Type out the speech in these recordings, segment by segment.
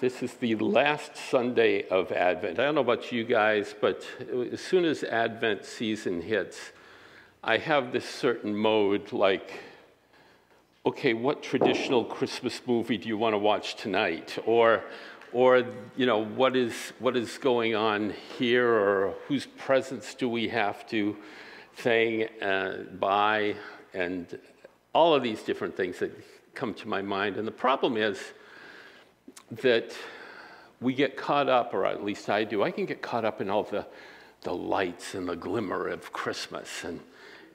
this is the last Sunday of Advent. I don't know about you guys, but as soon as Advent season hits, I have this certain mode like, okay, what traditional Christmas movie do you want to watch tonight? Or, or you know, what is, what is going on here? Or whose presents do we have to thing, uh, buy? And all of these different things that come to my mind. And the problem is, that we get caught up, or at least I do, I can get caught up in all the, the lights and the glimmer of Christmas and,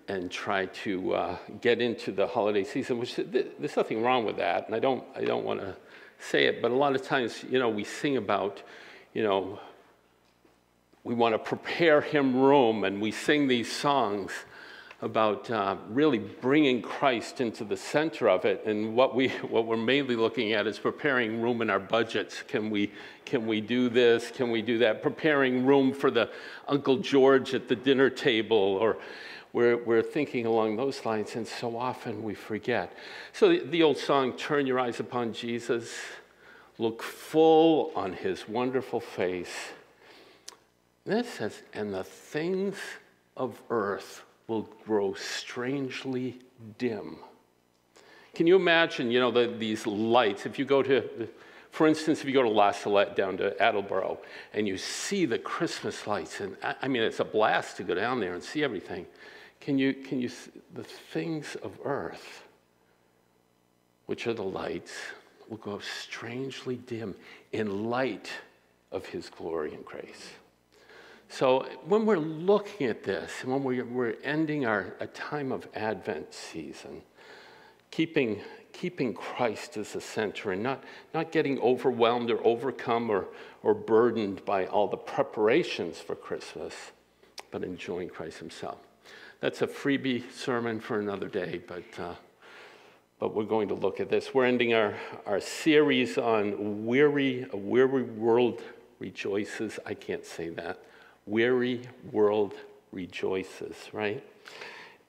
and try to uh, get into the holiday season, which there's nothing wrong with that. And I don't, I don't want to say it, but a lot of times, you know, we sing about, you know, we want to prepare him room and we sing these songs about uh, really bringing Christ into the center of it. And what, we, what we're mainly looking at is preparing room in our budgets. Can we, can we do this? Can we do that? Preparing room for the Uncle George at the dinner table, or we're, we're thinking along those lines, and so often we forget. So the, the old song, Turn Your Eyes Upon Jesus, look full on his wonderful face. This says, and the things of earth will grow strangely dim. Can you imagine, you know, the, these lights? If you go to, for instance, if you go to La Salette down to Attleboro and you see the Christmas lights, and I mean, it's a blast to go down there and see everything. Can you, can you, the things of earth, which are the lights, will go strangely dim in light of his glory and grace. So when we're looking at this, when we're, we're ending our a time of Advent season, keeping, keeping Christ as the center and not, not getting overwhelmed or overcome or, or burdened by all the preparations for Christmas, but enjoying Christ himself. That's a freebie sermon for another day, but, uh, but we're going to look at this. We're ending our, our series on weary, a weary world rejoices. I can't say that weary world rejoices, right?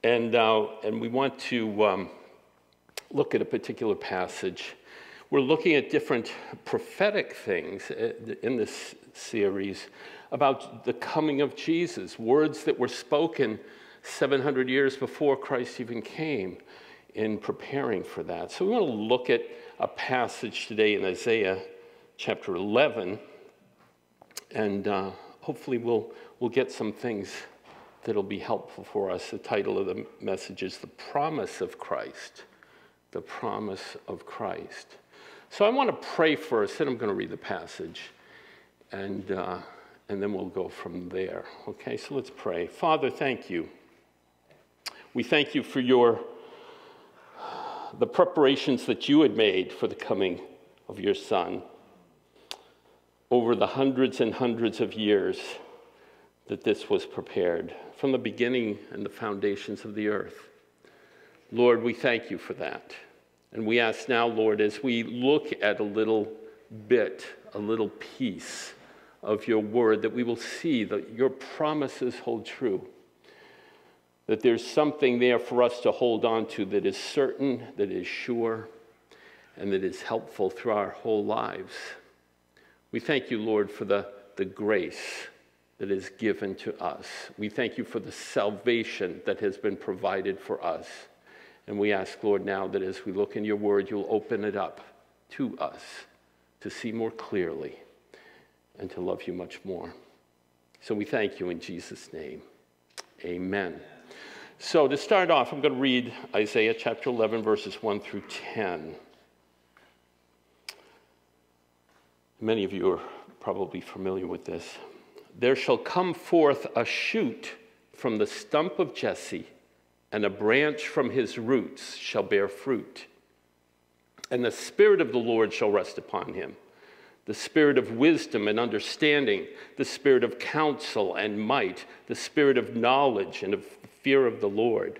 And, uh, and we want to um, look at a particular passage. We're looking at different prophetic things uh, in this series about the coming of Jesus, words that were spoken 700 years before Christ even came in preparing for that. So we want to look at a passage today in Isaiah chapter 11. And uh, hopefully we'll, we'll get some things that'll be helpful for us. The title of the message is The Promise of Christ. The Promise of Christ. So I want to pray first, and I'm going to read the passage, and, uh, and then we'll go from there. Okay, so let's pray. Father, thank you. We thank you for your the preparations that you had made for the coming of your Son over the hundreds and hundreds of years that this was prepared from the beginning and the foundations of the earth. Lord, we thank you for that. And we ask now, Lord, as we look at a little bit, a little piece of your word, that we will see that your promises hold true. That there's something there for us to hold on to that is certain, that is sure, and that is helpful through our whole lives. We thank you, Lord, for the, the grace that is given to us. We thank you for the salvation that has been provided for us. And we ask, Lord, now that as we look in your word, you'll open it up to us to see more clearly and to love you much more. So we thank you in Jesus' name. Amen. So to start off, I'm going to read Isaiah chapter 11, verses 1 through 10. Many of you are probably familiar with this. There shall come forth a shoot from the stump of Jesse, and a branch from his roots shall bear fruit. And the Spirit of the Lord shall rest upon him the Spirit of wisdom and understanding, the Spirit of counsel and might, the Spirit of knowledge and of fear of the Lord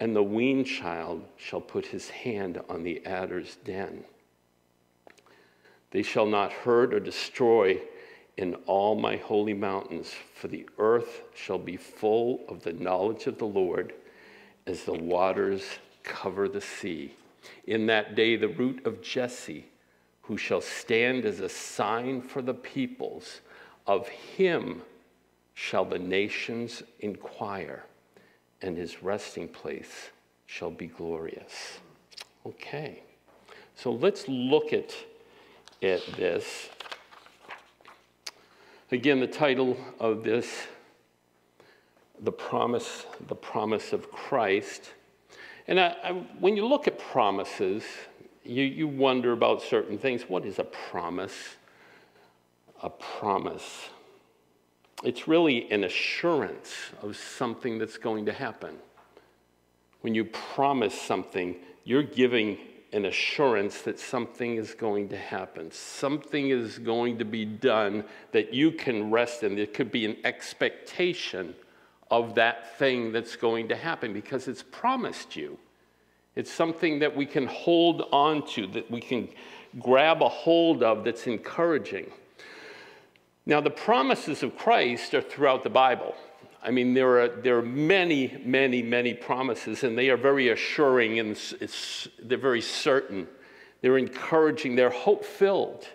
and the weaned child shall put his hand on the adder's den. They shall not hurt or destroy in all my holy mountains, for the earth shall be full of the knowledge of the Lord as the waters cover the sea. In that day, the root of Jesse, who shall stand as a sign for the peoples, of him shall the nations inquire, and his resting place shall be glorious. Okay, so let's look at, at this. Again, the title of this, the promise, the promise of Christ. And I, I, when you look at promises, you, you wonder about certain things. What is a promise? A promise. It's really an assurance of something that's going to happen. When you promise something, you're giving an assurance that something is going to happen. Something is going to be done that you can rest in. There could be an expectation of that thing that's going to happen because it's promised you. It's something that we can hold on to, that we can grab a hold of that's encouraging. Now, the promises of Christ are throughout the Bible. I mean, there are, there are many, many, many promises, and they are very assuring and they're very certain. They're encouraging, they're hope filled.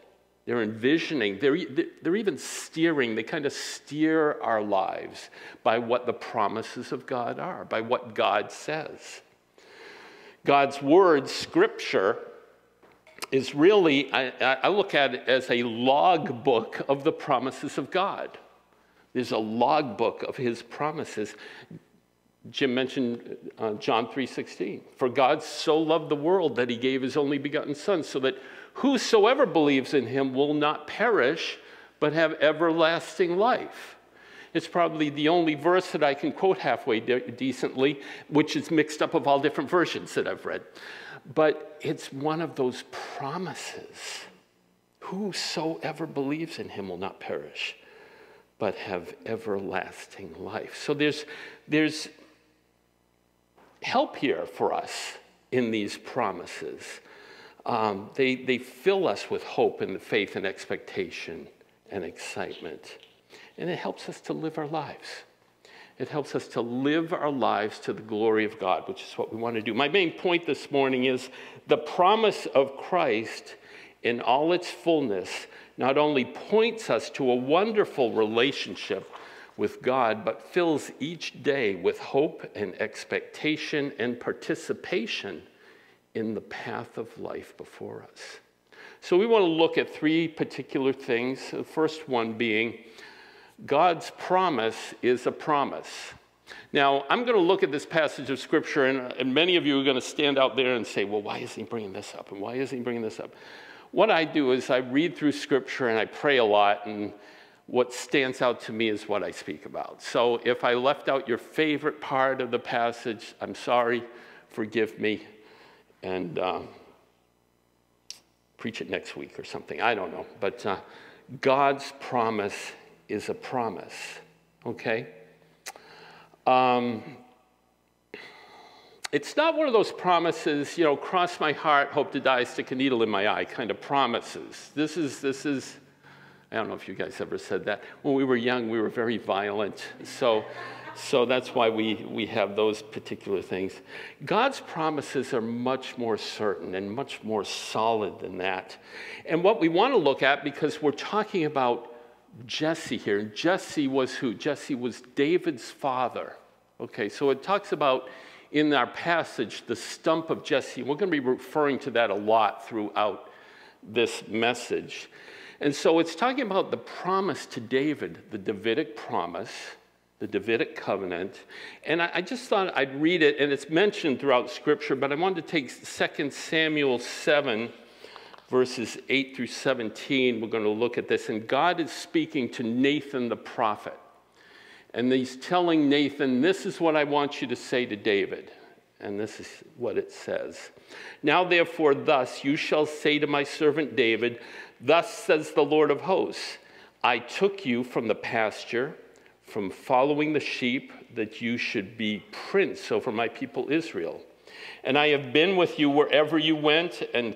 They're envisioning, they're, they're even steering, they kind of steer our lives by what the promises of God are, by what God says. God's word, scripture, is really, I, I look at it as a log book of the promises of God. There's a log book of his promises. Jim mentioned uh, John 3:16. For God so loved the world that he gave his only begotten son so that whosoever believes in him will not perish but have everlasting life. It's probably the only verse that I can quote halfway de- decently, which is mixed up of all different versions that I've read. But it's one of those promises. Whosoever believes in him will not perish, but have everlasting life. So there's, there's help here for us in these promises. Um, they, they fill us with hope and faith and expectation and excitement. And it helps us to live our lives. It helps us to live our lives to the glory of God, which is what we want to do. My main point this morning is the promise of Christ in all its fullness not only points us to a wonderful relationship with God, but fills each day with hope and expectation and participation in the path of life before us. So, we want to look at three particular things. The first one being God's promise is a promise. Now, I'm going to look at this passage of Scripture, and, and many of you are going to stand out there and say, well, why is he bringing this up? And why is he bringing this up? What I do is I read through Scripture and I pray a lot, and what stands out to me is what I speak about. So if I left out your favorite part of the passage, I'm sorry, forgive me, and um, preach it next week or something. I don't know. But uh, God's promise is a promise, okay? Um, it's not one of those promises, you know, cross my heart, hope to die, stick a needle in my eye kind of promises. This is, this is, I don't know if you guys ever said that. When we were young, we were very violent. So, so that's why we, we have those particular things. God's promises are much more certain and much more solid than that. And what we want to look at, because we're talking about Jesse here. Jesse was who? Jesse was David's father. Okay, so it talks about in our passage the stump of Jesse. We're going to be referring to that a lot throughout this message. And so it's talking about the promise to David, the Davidic promise, the Davidic covenant. And I, I, just thought I'd read it, and it's mentioned throughout Scripture, but I wanted to take 2 Samuel 7, verses 8 through 17. We're going to look at this. And God is speaking to Nathan the prophet. And he's telling Nathan, This is what I want you to say to David. And this is what it says Now, therefore, thus you shall say to my servant David, Thus says the Lord of hosts, I took you from the pasture, from following the sheep, that you should be prince over my people Israel. And I have been with you wherever you went, and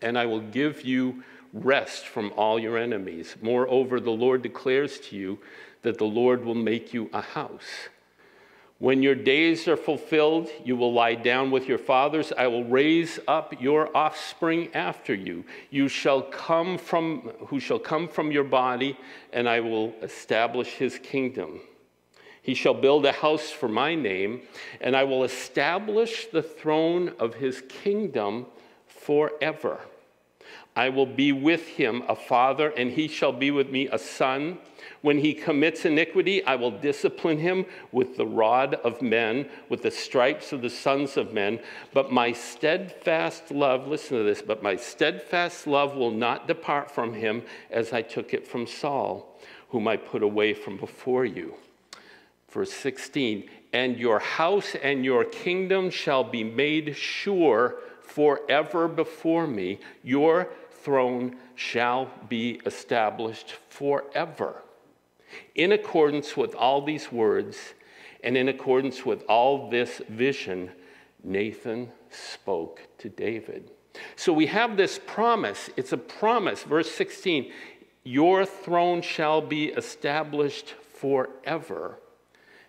and I will give you rest from all your enemies. Moreover, the Lord declares to you that the Lord will make you a house. When your days are fulfilled, you will lie down with your fathers. I will raise up your offspring after you. You shall come from who shall come from your body, and I will establish his kingdom. He shall build a house for my name, and I will establish the throne of his kingdom forever. I will be with him a father, and he shall be with me a son. When he commits iniquity, I will discipline him with the rod of men, with the stripes of the sons of men. But my steadfast love, listen to this, but my steadfast love will not depart from him as I took it from Saul, whom I put away from before you. Verse 16, and your house and your kingdom shall be made sure forever before me. Your throne shall be established forever. In accordance with all these words and in accordance with all this vision, Nathan spoke to David. So we have this promise. It's a promise. Verse 16 Your throne shall be established forever.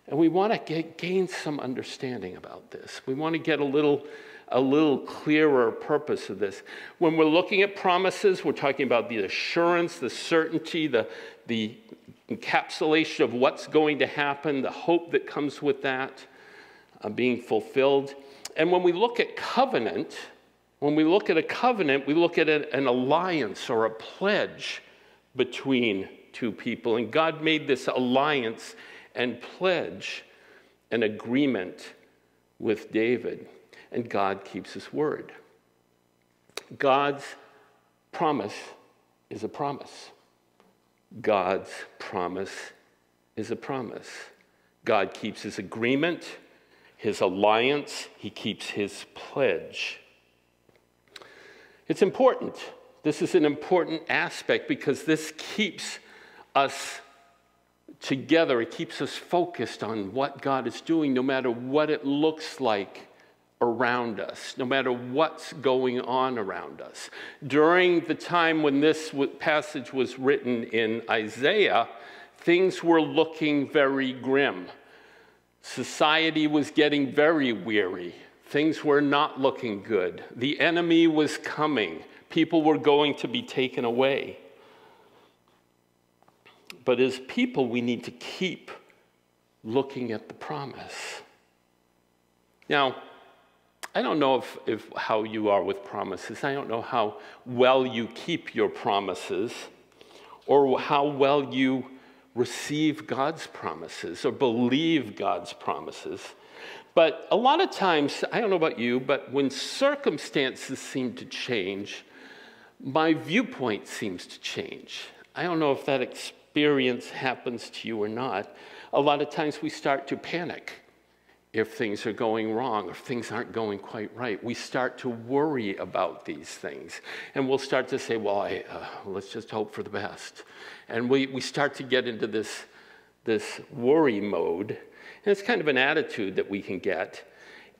And we want to get, gain some understanding about this. We want to get a little a little clearer purpose of this. When we're looking at promises, we're talking about the assurance, the certainty, the, the encapsulation of what's going to happen, the hope that comes with that uh, being fulfilled. And when we look at covenant, when we look at a covenant, we look at an alliance or a pledge between two people. And God made this alliance and pledge an agreement with David and God keeps his word. God's promise is a promise. God's promise is a promise. God keeps his agreement, his alliance, he keeps his pledge. It's important. This is an important aspect because this keeps us together. It keeps us focused on what God is doing, no matter what it looks like around us, no matter what's going on around us. During the time when this passage was written in Isaiah, things were looking very grim. Society was getting very weary. Things were not looking good. The enemy was coming. People were going to be taken away. But as people, we need to keep looking at the promise. Now, I don't know if, if how you are with promises. I don't know how well you keep your promises or how well you receive God's promises or believe God's promises. But a lot of times, I don't know about you, but when circumstances seem to change, my viewpoint seems to change. I don't know if that experience happens to you or not. A lot of times we start to panic if things are going wrong, if things aren't going quite right. We start to worry about these things. And we'll start to say, well, I, uh, let's just hope for the best. And we, we start to get into this, this worry mode. And it's kind of an attitude that we can get.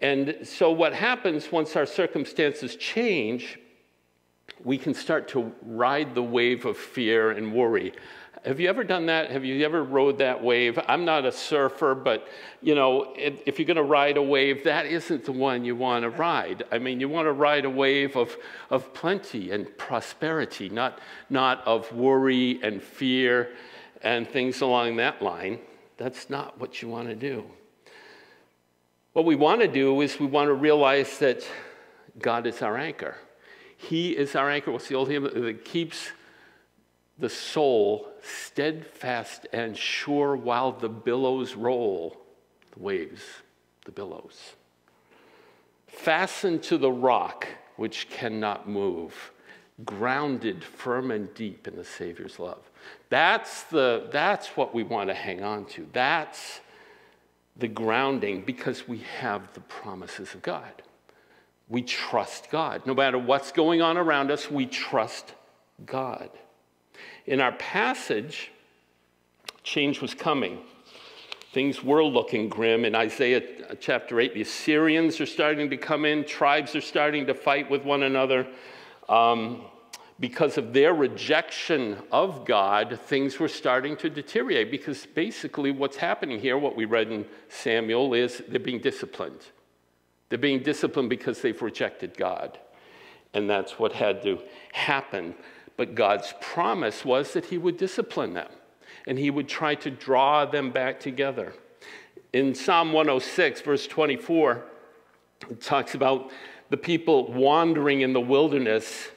And so, what happens once our circumstances change we can start to ride the wave of fear and worry. Have you ever done that? Have you ever rode that wave? I'm not a surfer, but you know, if you're going to ride a wave, that isn't the one you want to ride. I mean, you want to ride a wave of, of plenty and prosperity, not, not of worry and fear and things along that line. That's not what you want to do. What we want to do is we want to realize that God is our anchor. He is our anchor. What's the old hymn that keeps the soul steadfast and sure while the billows roll, the waves, the billows. Fastened to the rock which cannot move, grounded firm and deep in the Savior's love. That's, the, that's what we want to hang on to. That's the grounding because we have the promises of God. We trust God. No matter what's going on around us, we trust God. In our passage, change was coming. Things were looking grim. In Isaiah chapter 8, the Assyrians are starting to come in, tribes are starting to fight with one another. Um, because of their rejection of God, things were starting to deteriorate. Because basically, what's happening here, what we read in Samuel, is they're being disciplined. They're being disciplined because they've rejected God. And that's what had to happen. But God's promise was that He would discipline them and He would try to draw them back together. In Psalm 106, verse 24, it talks about the people wandering in the wilderness.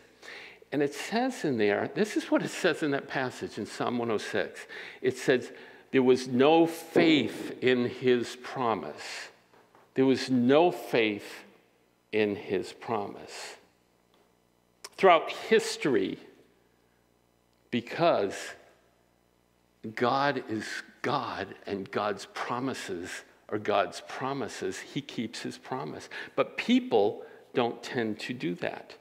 And it says in there, this is what it says in that passage in Psalm 106. It says, There was no faith in his promise. There was no faith in his promise. Throughout history, because God is God and God's promises are God's promises. He keeps his promise. But people don't tend to do that.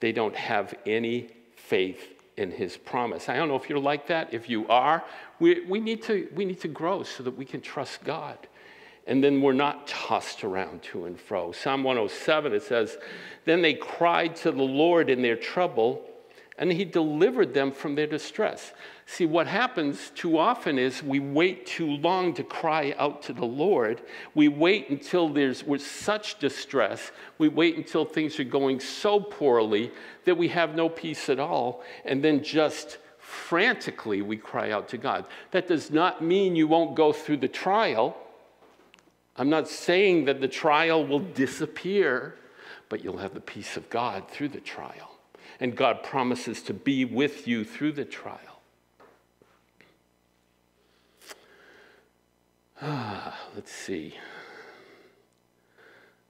They don't have any faith in his promise. I don't know if you're like that. If you are, we, we, need, to, we need to grow so that we can trust God. And then we're not tossed around to and fro. Psalm 107, it says, Then they cried to the Lord in their trouble and he delivered them from their distress. See, what happens too often is we wait too long to cry out to the Lord. We wait until there's with such distress. We wait until things are going so poorly that we have no peace at all. And then just frantically we cry out to God. That does not mean you won't go through the trial. I'm not saying that the trial will disappear, but you'll have the peace of God through the trial and God promises to be with you through the trial. Ah, let's see.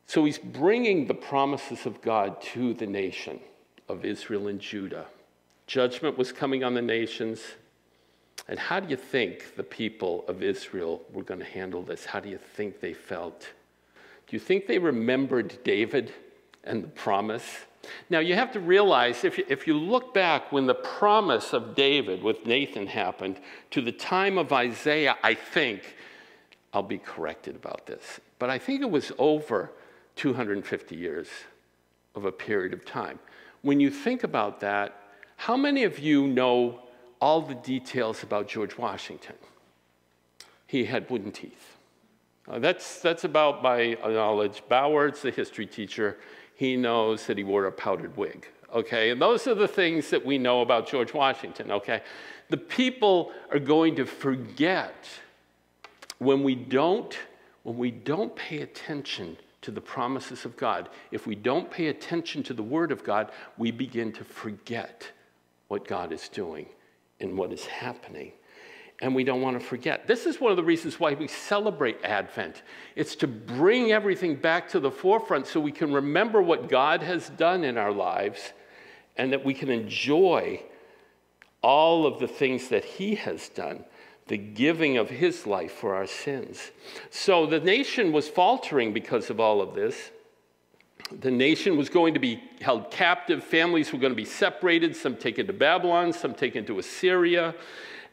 So he's bringing the promises of God to the nation of Israel and Judah. Judgment was coming on the nations. And how do you think the people of Israel were going to handle this? How do you think they felt? Do you think they remembered David and the promise? Now, you have to realize if you, if you look back when the promise of David with Nathan happened to the time of Isaiah, I think, I'll be corrected about this, but I think it was over 250 years of a period of time. When you think about that, how many of you know all the details about George Washington? He had wooden teeth. Uh, that's, that's about my knowledge. Boward's the history teacher he knows that he wore a powdered wig. Okay, and those are the things that we know about George Washington. Okay, the people are going to forget when we don't when we don't pay attention to the promises of God. If we don't pay attention to the Word of God, we begin to forget what God is doing and what is happening and we don't want to forget. This is one of the reasons why we celebrate Advent. It's to bring everything back to the forefront so we can remember what God has done in our lives and that we can enjoy all of the things that He has done, the giving of His life for our sins. So the nation was faltering because of all of this. The nation was going to be held captive, families were going to be separated, some taken to Babylon, some taken to Assyria.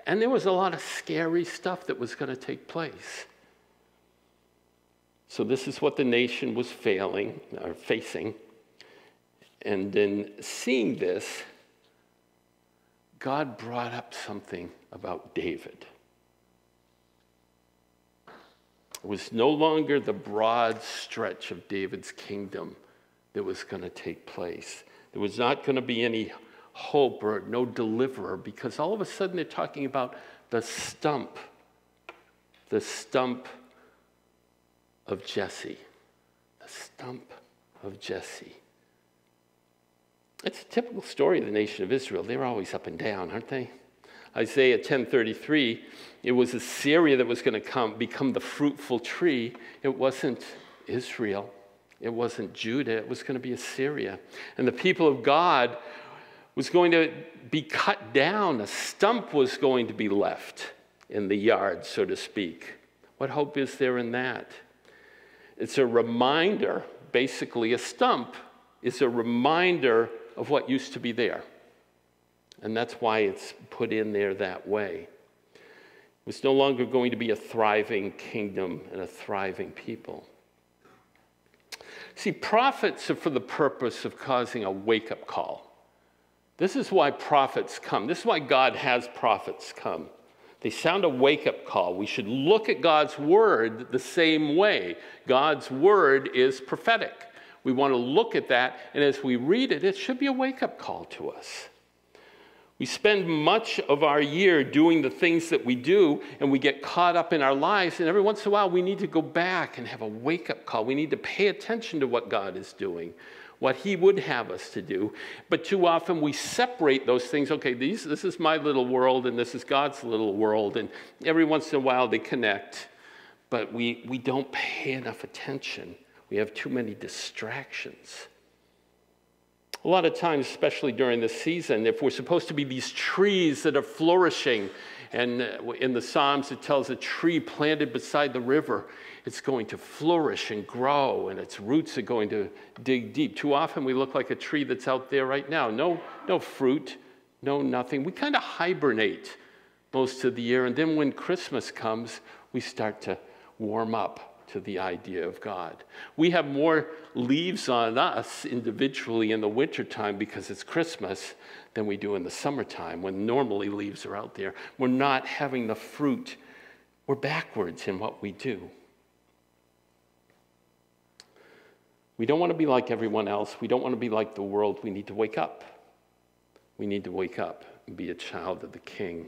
And there was a lot of scary stuff that was going to take place. So, this is what the nation was failing or facing. And in seeing this, God brought up something about David. It was no longer the broad stretch of David's kingdom that was going to take place. There was not going to be any hope or no deliverer because all of a sudden they're talking about the stump, the stump of Jesse. The stump of Jesse. It's a typical story of the nation of Israel. They're always up and down, aren't they? Isaiah 10:33, it was Assyria that was going to come become the fruitful tree. It wasn't Israel. It wasn't Judah. It was going to be Assyria. And the people of God was going to be cut down. A stump was going to be left in the yard, so to speak. What hope is there in that? It's a reminder, basically, a stump is a reminder of what used to be there. And that's why it's put in there that way. It's no longer going to be a thriving kingdom and a thriving people. See, prophets are for the purpose of causing a wake up call. This is why prophets come. This is why God has prophets come. They sound a wake up call. We should look at God's word the same way. God's word is prophetic. We want to look at that, and as we read it, it should be a wake up call to us. We spend much of our year doing the things that we do, and we get caught up in our lives. And every once in a while, we need to go back and have a wake up call. We need to pay attention to what God is doing, what He would have us to do. But too often, we separate those things. Okay, these, this is my little world, and this is God's little world. And every once in a while, they connect, but we, we don't pay enough attention. We have too many distractions. A lot of times, especially during this season, if we're supposed to be these trees that are flourishing, and in the Psalms it tells a tree planted beside the river, it's going to flourish and grow, and its roots are going to dig deep. Too often we look like a tree that's out there right now. No, no fruit, no nothing. We kind of hibernate most of the year, and then when Christmas comes, we start to warm up to the idea of God. We have more leaves on us individually in the wintertime because it's Christmas than we do in the summertime when normally leaves are out there. We're not having the fruit. We're backwards in what we do. We don't want to be like everyone else. We don't want to be like the world. We need to wake up. We need to wake up and be a child of the King.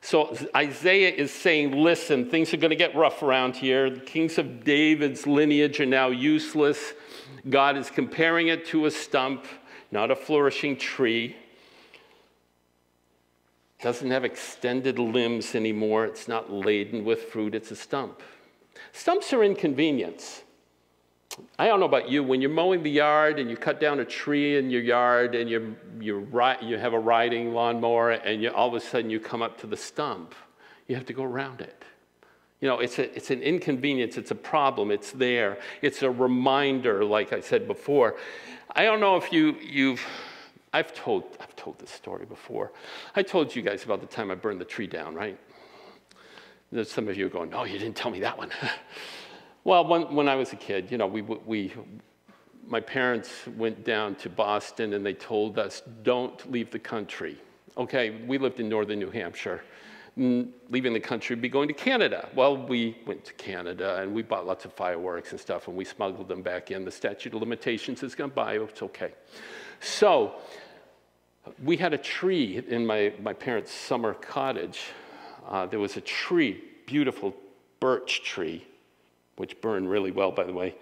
So Isaiah is saying, listen, things are going to get rough around here. The kings of David's lineage are now useless. God is comparing it to a stump, not a flourishing tree. It doesn't have extended limbs anymore. It's not laden with fruit. It's a stump. Stumps are inconvenience. I don't know about you, when you're mowing the yard and you cut down a tree in your yard and you you you have a riding lawnmower and you, all of a sudden you come up to the stump, you have to go around it. You know, it's, a, it's an inconvenience, it's a problem, it's there. It's a reminder, like I said before. I don't know if you, you've, I've told, I've told this story before. I told you guys about the time I burned the tree down, right? Some of you are going, no, you didn't tell me that one. Well, when, when I was a kid, you know, we, we, my parents went down to Boston and they told us, don't leave the country. Okay, we lived in northern New Hampshire. Leaving the country would be going to Canada. Well, we went to Canada and we bought lots of fireworks and stuff and we smuggled them back in. The statute of limitations is gone by, it's okay. So, we had a tree in my, my parents' summer cottage. Uh, there was a tree, beautiful birch tree which burned really well, by the way,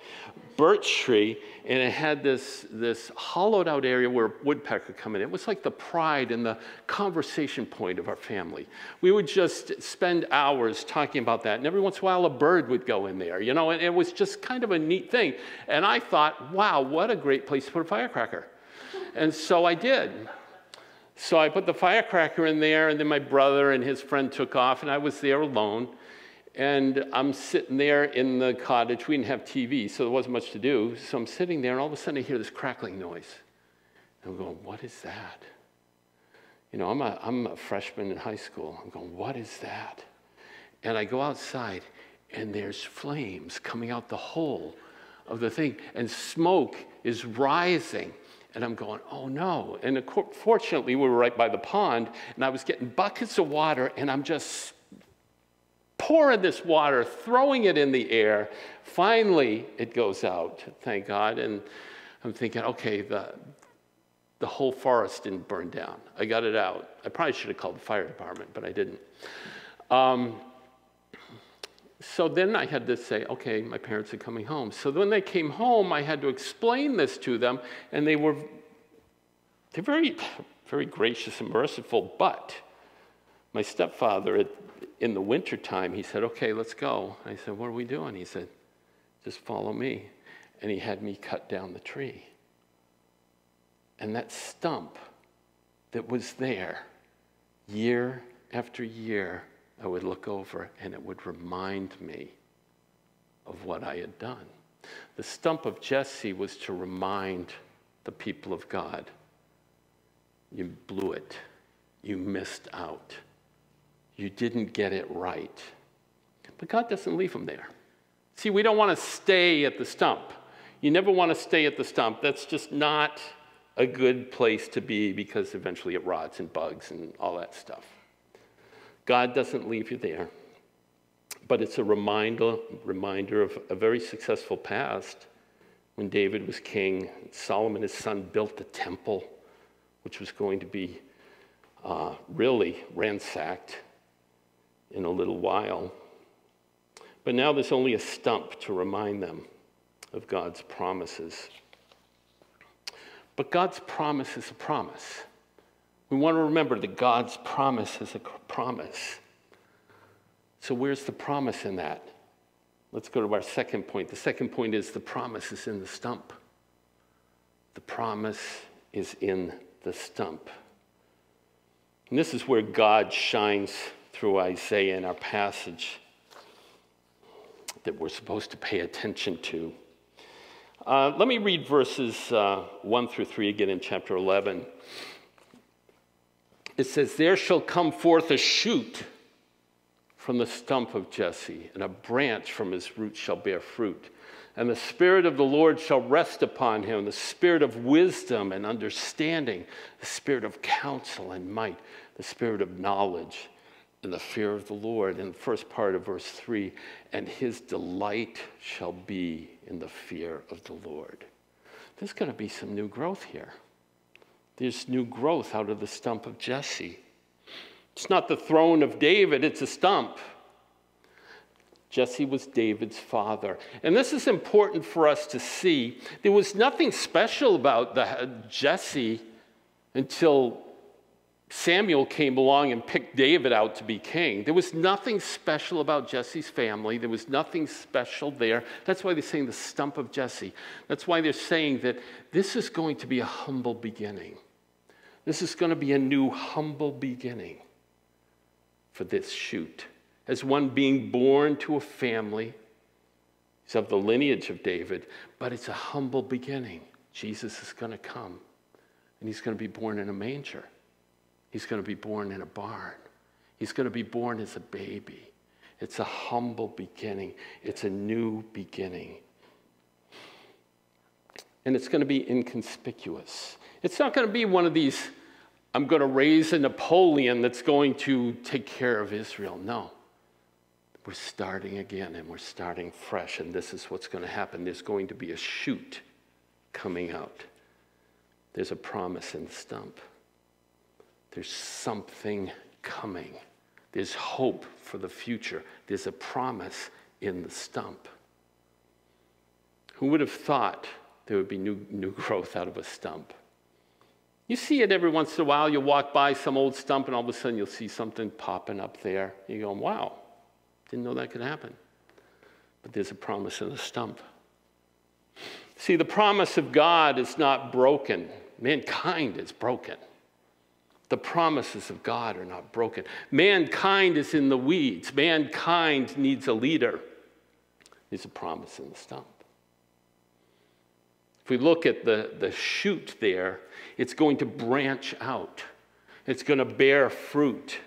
birch tree, and it had this, this hollowed out area where woodpecker come in. It was like the pride and the conversation point of our family. We would just spend hours talking about that, and every once in a while a bird would go in there, you know, and it was just kind of a neat thing. And I thought, wow, what a great place to put a firecracker. And so I did. So I put the firecracker in there, and then my brother and his friend took off, and I was there alone. And I'm sitting there in the cottage. We didn't have TV, so there wasn't much to do. So I'm sitting there, and all of a sudden I hear this crackling noise. And I'm going, What is that? You know, I'm a, I'm a freshman in high school. I'm going, What is that? And I go outside, and there's flames coming out the hole of the thing, and smoke is rising. And I'm going, oh no. And fortunately, we were right by the pond, and I was getting buckets of water, and I'm just pouring this water, throwing it in the air. Finally, it goes out, thank God. And I'm thinking, okay, the, the whole forest didn't burn down. I got it out. I probably should have called the fire department, but I didn't. Um, so then I had to say, okay, my parents are coming home. So when they came home, I had to explain this to them, and they were they're very, very gracious and merciful. But my stepfather, in the wintertime, he said, okay, let's go. I said, what are we doing? He said, just follow me. And he had me cut down the tree. And that stump that was there year after year I would look over and it would remind me of what I had done. The stump of Jesse was to remind the people of God you blew it, you missed out, you didn't get it right. But God doesn't leave them there. See, we don't want to stay at the stump. You never want to stay at the stump. That's just not a good place to be because eventually it rots and bugs and all that stuff. God doesn't leave you there. But it's a reminder, reminder of a very successful past when David was king. Solomon, his son, built the temple, which was going to be uh, really ransacked in a little while. But now there's only a stump to remind them of God's promises. But God's promise is a promise. We want to remember that God's promise is a promise. So, where's the promise in that? Let's go to our second point. The second point is the promise is in the stump. The promise is in the stump. And this is where God shines through Isaiah in our passage that we're supposed to pay attention to. Uh, let me read verses uh, 1 through 3 again in chapter 11 it says, There shall come forth a shoot from the stump of Jesse, and a branch from his root shall bear fruit. And the Spirit of the Lord shall rest upon him the Spirit of wisdom and understanding, the Spirit of counsel and might, the Spirit of knowledge and the fear of the Lord. In the first part of verse 3, and his delight shall be in the fear of the Lord. There's going to be some new growth here. There's new growth out of the stump of Jesse. It's not the throne of David, it's a stump. Jesse was David's father. And this is important for us to see. There was nothing special about the, uh, Jesse until Samuel came along and picked David out to be king. There was nothing special about Jesse's family. There was nothing special there. That's why they're saying the stump of Jesse. That's why they're saying that this is going to be a humble beginning. This is going to be a new, humble beginning for this shoot. As one being born to a family, he's of the lineage of David, but it's a humble beginning. Jesus is going to come, and he's going to be born in a manger. He's going to be born in a barn. He's going to be born as a baby. It's a humble beginning, it's a new beginning. And it's going to be inconspicuous. It's not going to be one of these, I'm going to raise a Napoleon that's going to take care of Israel. No. We're starting again and we're starting fresh, and this is what's going to happen. There's going to be a shoot coming out. There's a promise in the stump. There's something coming. There's hope for the future. There's a promise in the stump. Who would have thought there would be new, new growth out of a stump? You see it every once in a while. You walk by some old stump, and all of a sudden you'll see something popping up there. You go, wow, didn't know that could happen. But there's a promise in the stump. See, the promise of God is not broken, mankind is broken. The promises of God are not broken. Mankind is in the weeds. Mankind needs a leader. There's a promise in the stump. If we look at the, the shoot there, it's going to branch out, it's going to bear fruit.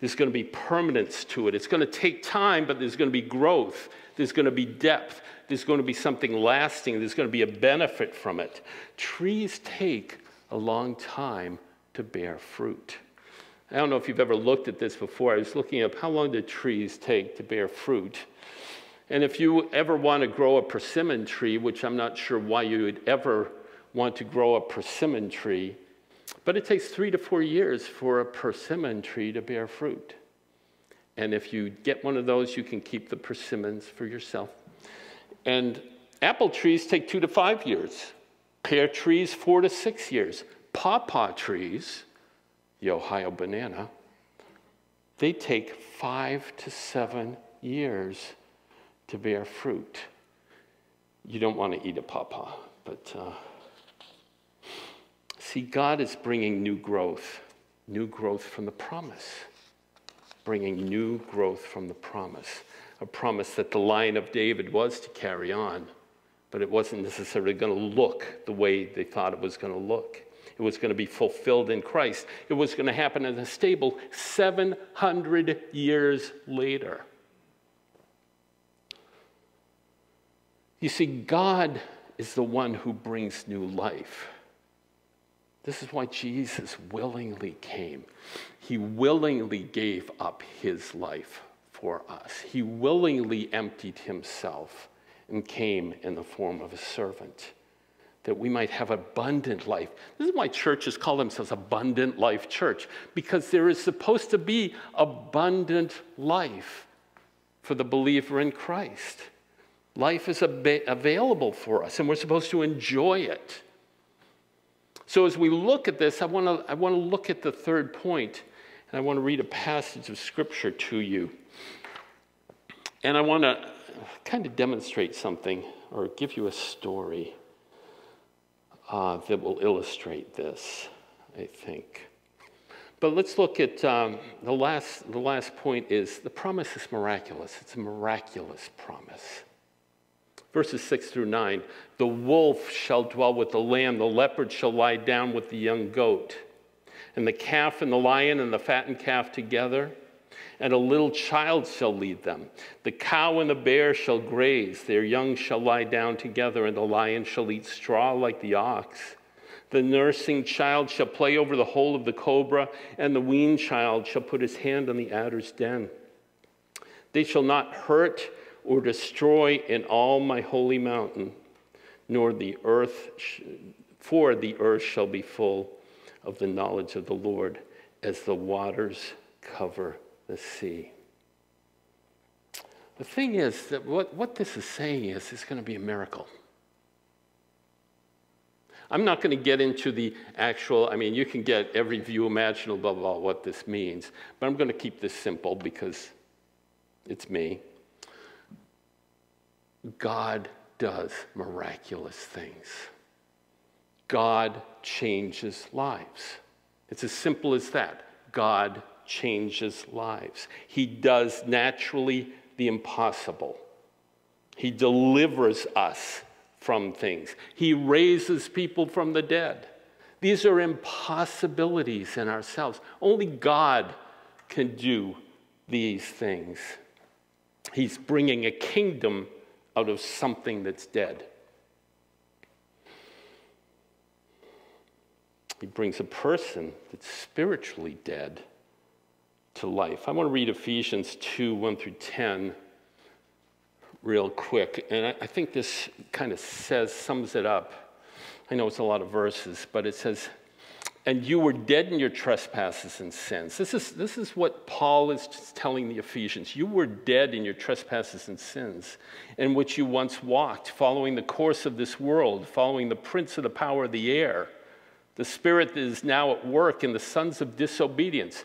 There's going to be permanence to it. It's going to take time, but there's going to be growth. There's going to be depth. There's going to be something lasting. There's going to be a benefit from it. Trees take a long time to bear fruit. I don't know if you've ever looked at this before. I was looking up how long do trees take to bear fruit? And if you ever want to grow a persimmon tree, which I'm not sure why you would ever want to grow a persimmon tree, but it takes three to four years for a persimmon tree to bear fruit. And if you get one of those, you can keep the persimmons for yourself. And apple trees take two to five years, pear trees, four to six years. Pawpaw trees, the Ohio banana, they take five to seven years to bear fruit. You don't want to eat a pawpaw, but. Uh, See, God is bringing new growth, new growth from the promise, bringing new growth from the promise, a promise that the line of David was to carry on, but it wasn't necessarily going to look the way they thought it was going to look. It was going to be fulfilled in Christ. It was going to happen in a stable 700 years later. You see, God is the one who brings new life. This is why Jesus willingly came. He willingly gave up his life for us. He willingly emptied himself and came in the form of a servant that we might have abundant life. This is why churches call themselves abundant life church because there is supposed to be abundant life for the believer in Christ. Life is ab- available for us and we're supposed to enjoy it. So, as we look at this, I want to I want to look at the third point, and I want to read a passage of scripture to you. And I want to kind of demonstrate something or give you a story uh, that will illustrate this, I think. But let's look at um, the, last, the last point is the promise is miraculous. It's a miraculous promise verses 6 through 9. The wolf shall dwell with the lamb, the leopard shall lie down with the young goat, and the calf and the lion and the fattened calf together, and a little child shall lead them. The cow and the bear shall graze, their young shall lie down together, and the lion shall eat straw like the ox. The nursing child shall play over the hole of the cobra, and the weaned child shall put his hand on the adder's den. They shall not hurt or destroy in all my holy mountain, nor the earth, for the earth shall be full of the knowledge of the Lord as the waters cover the sea. The thing is that what, what this is saying is it's going to be a miracle. I'm not going to get into the actual, I mean, you can get every view imaginable about what this means, but I'm going to keep this simple because it's me. God does miraculous things. God changes lives. It's as simple as that. God changes lives. He does naturally the impossible. He delivers us from things. He raises people from the dead. These are impossibilities in ourselves. Only God can do these things. He's bringing a kingdom out of something that's dead. He brings a person that's spiritually dead to life. I want to read Ephesians 2 1 through 10 real quick. And I, think this kind of says, sums it up. I know it's a lot of verses, but it says, and you were dead in your trespasses and sins. This is, this is what Paul is telling the Ephesians. You were dead in your trespasses and sins, in which you once walked, following the course of this world, following the prince of the power of the air, the spirit that is now at work in the sons of disobedience.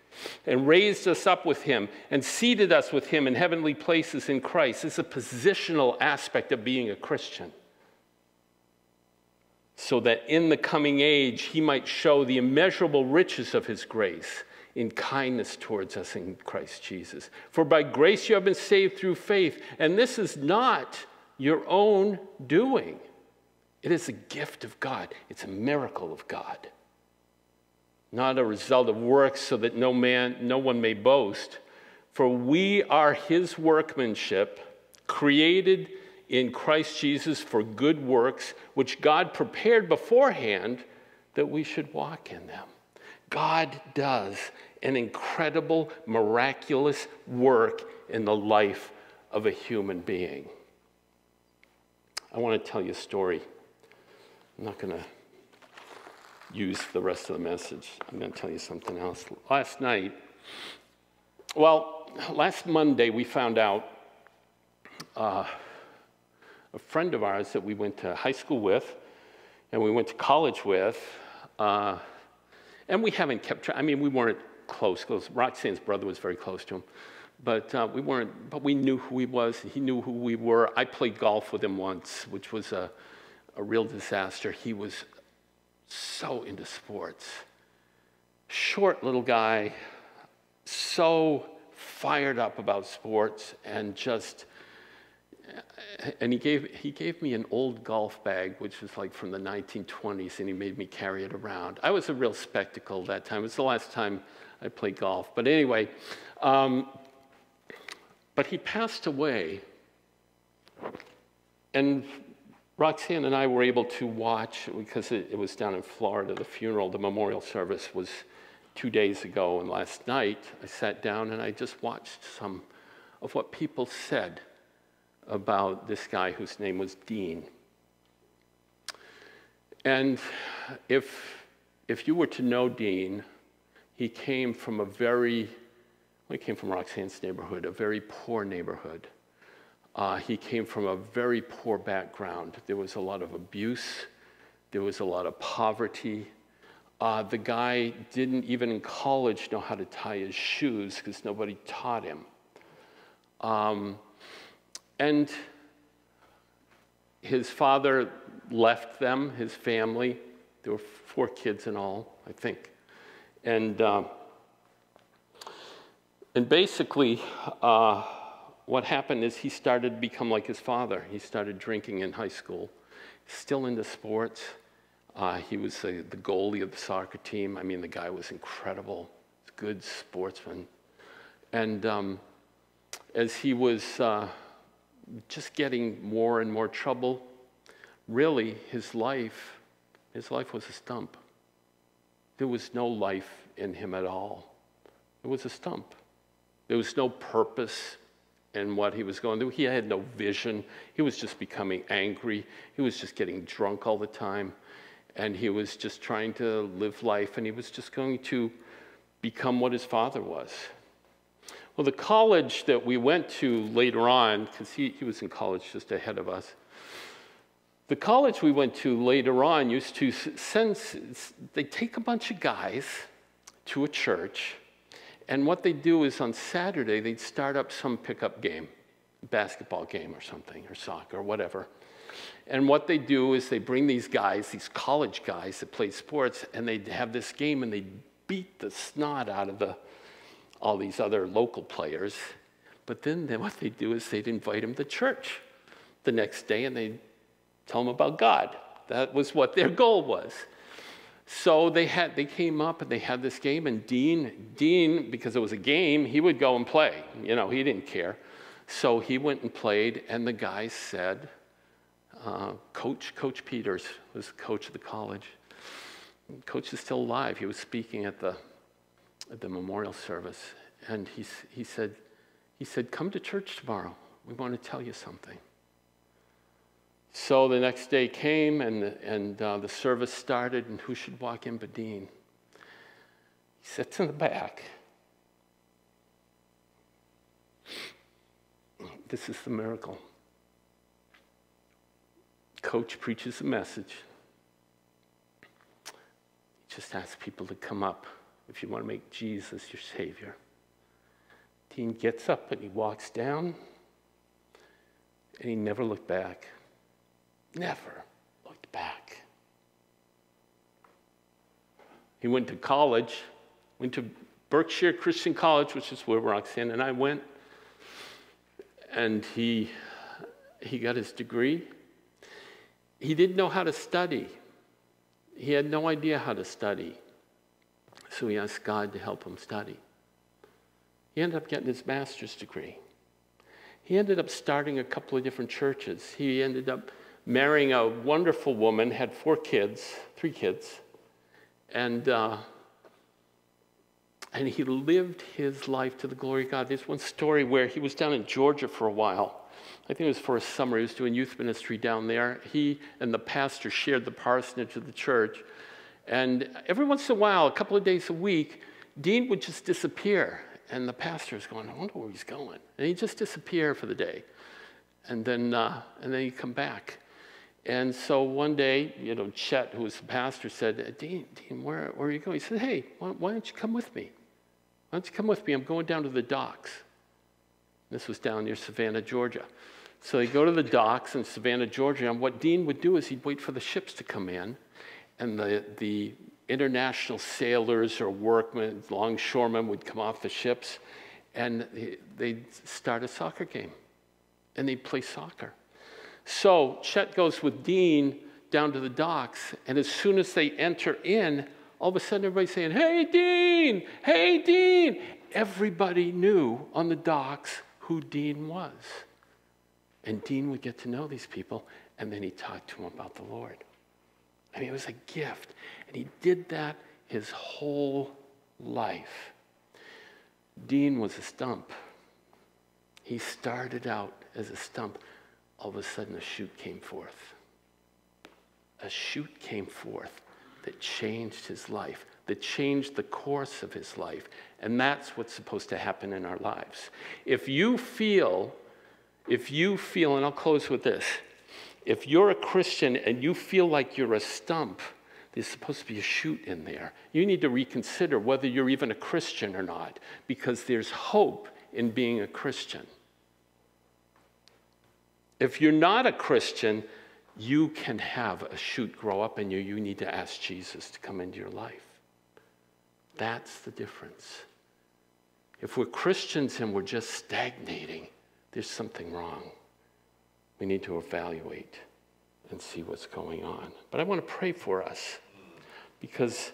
and raised us up with him and seated us with him in heavenly places in Christ. It's a positional aspect of being a Christian. So that in the coming age he might show the immeasurable riches of his grace in kindness towards us in Christ Jesus. For by grace you have been saved through faith, and this is not your own doing. It is a gift of God, it's a miracle of God not a result of works, so that no man, no one may boast. For we are his workmanship, created in Christ Jesus for good works, which God prepared beforehand that we should walk in them. God does an incredible, miraculous work in the life of a human being. I want to tell you a story. I'm not going to use the rest of the message. I'm going to tell you something else. Last night, well, last Monday, we found out uh, a friend of ours that we went to high school with and we went to college with, uh, and we haven't kept track. I mean, we weren't close because Roxanne's brother was very close to him. But uh, we weren't, but we knew who he was. He knew who we were. I played golf with him once, which was a, a real disaster. He was so into sports. Short little guy, so fired up about sports and just and he gave he gave me an old golf bag which was like from the 1920s and he made me carry it around. I was a real spectacle that time. It was the last time i played golf. But anyway um, but he passed away. And Roxanne and I were able to watch, because it, it, was down in Florida, the funeral, the memorial service was two days ago, and last night I sat down and I just watched some of what people said about this guy whose name was Dean. And if, if you were to know Dean, he came from a very, well, he came from Roxanne's neighborhood, a very poor neighborhood. Uh, he came from a very poor background. There was a lot of abuse, there was a lot of poverty. Uh, the guy didn't even in college know how to tie his shoes because nobody taught him. Um, and his father left them, his family. There were four kids in all, I think. And, uh, and basically, uh, what happened is he started to become like his father. He started drinking in high school, still into sports. Uh, he was the goalie of the soccer team. I mean, the guy was incredible, good sportsman. And um, as he was uh, just getting more and more trouble, really his life, his life was a stump. There was no life in him at all. It was a stump. There was no purpose and what he was going through. He had no vision. He was just becoming angry. He was just getting drunk all the time. And he was just trying to live life, and he was just going to become what his father was. Well, the college that we went to later on, because he, he was in college just ahead of us, the college we went to later on used to send, they take a bunch of guys to a church and what they do is on Saturday, they'd start up some pickup game, basketball game or something, or soccer, or whatever. And what they do is they bring these guys, these college guys that play sports, and they have this game and they beat the snot out of the, all these other local players. But then, then what they do is they'd invite them to church the next day and they'd tell them about God. That was what their goal was. So they had they came up and they had this game, and Dean, Dean, because it was a game, he would go and play. You know, he didn't care. So he went and played, and the guy said, uh, Coach, Coach Peters was the coach of the college. Coach is still alive. He was speaking at the at the memorial service, and he, he said, he said, come to church tomorrow. We want to tell you something. So the next day came and, and uh, the service started, and who should walk in but Dean? He sits in the back. This is the miracle. Coach preaches a message. He just asks people to come up if you want to make Jesus your Savior. Dean gets up and he walks down, and he never looked back. Never looked back. He went to college, went to Berkshire Christian College, which is where Roxanne and I went, and he, he got his degree. He didn't know how to study. He had no idea how to study. So he asked God to help him study. He ended up getting his master's degree. He ended up starting a couple of different churches. He ended up marrying a wonderful woman, had four kids, three kids, and, uh, and he lived his life to the glory of God. There's one story where he was down in Georgia for a while. I think it was for a summer. He was doing youth ministry down there. He and the pastor shared the parsonage of the church. And every once in a while, a couple of days a week, Dean would just disappear. And the pastor was going, I wonder where he's going. And he'd just disappear for the day. And then, uh, and then he'd come back. And so one day, you know, Chet, who was the pastor, said, Dean, Dean where, where are you going? He said, Hey, why, why don't you come with me? Why don't you come with me? I'm going down to the docks. This was down near Savannah, Georgia. So they go to the docks in Savannah, Georgia, and what Dean would do is he'd wait for the ships to come in, and the, the international sailors or workmen, longshoremen would come off the ships, and they'd start a soccer game, and they'd play soccer. So Chet goes with Dean down to the docks, and as soon as they enter in, all of a sudden everybody's saying, Hey, Dean! Hey, Dean! Everybody knew on the docks who Dean was. And Dean would get to know these people, and then he talked to them about the Lord. I mean, it was a gift. And he did that his whole life. Dean was a stump. He started out as a stump. All of a sudden, a shoot came forth. A shoot came forth that changed his life, that changed the course of his life. And that's what's supposed to happen in our lives. If you feel if you feel, and I'll close with this if you're a Christian and you feel like you're a stump, there's supposed to be a shoot in there. You need to reconsider whether you're even a Christian or not, because there's hope in being a Christian. If you're not a Christian, you can have a shoot grow up in you. You need to ask Jesus to come into your life. That's the difference. If we're Christians and we're just stagnating, there's something wrong. We need to evaluate and see what's going on. But I want to pray for us because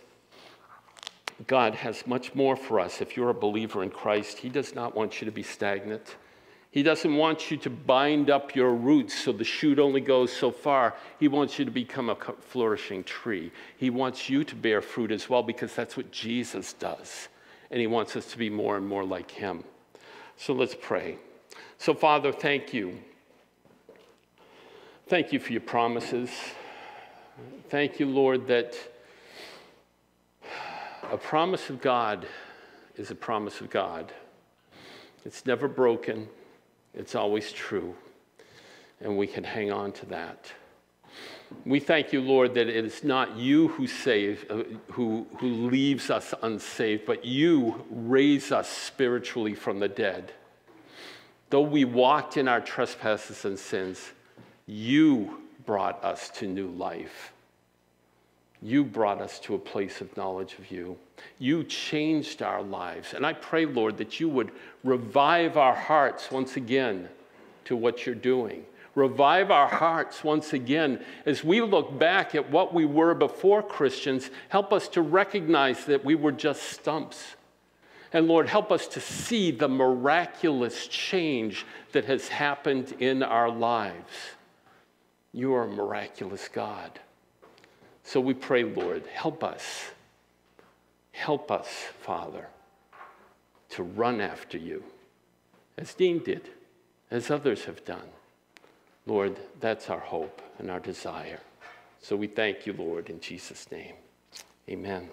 God has much more for us. If you're a believer in Christ, He does not want you to be stagnant. He doesn't want you to bind up your roots so the shoot only goes so far. He wants you to become a flourishing tree. He wants you to bear fruit as well because that's what Jesus does. And He wants us to be more and more like Him. So let's pray. So, Father, thank you. Thank you for your promises. Thank you, Lord, that a promise of God is a promise of God. It's never broken, it's always true, and we can hang on to that. We thank you, Lord, that it is not you who save, uh, who, who leaves us unsaved, but you raise us spiritually from the dead. Though we walked in our trespasses and sins, you brought us to new life. You brought us to a place of knowledge of you. You changed our lives. And I pray, Lord, that you would revive our hearts once again to what you're doing. Revive our hearts once again as we look back at what we were before Christians. Help us to recognize that we were just stumps and Lord, help us to see the miraculous change that has happened in our lives. You are a miraculous God. So we pray, Lord, help us. Help us, Father, to run after you, as Dean did, as others have done. Lord, that's our hope and our desire. So we thank you, Lord, in Jesus' name. Amen.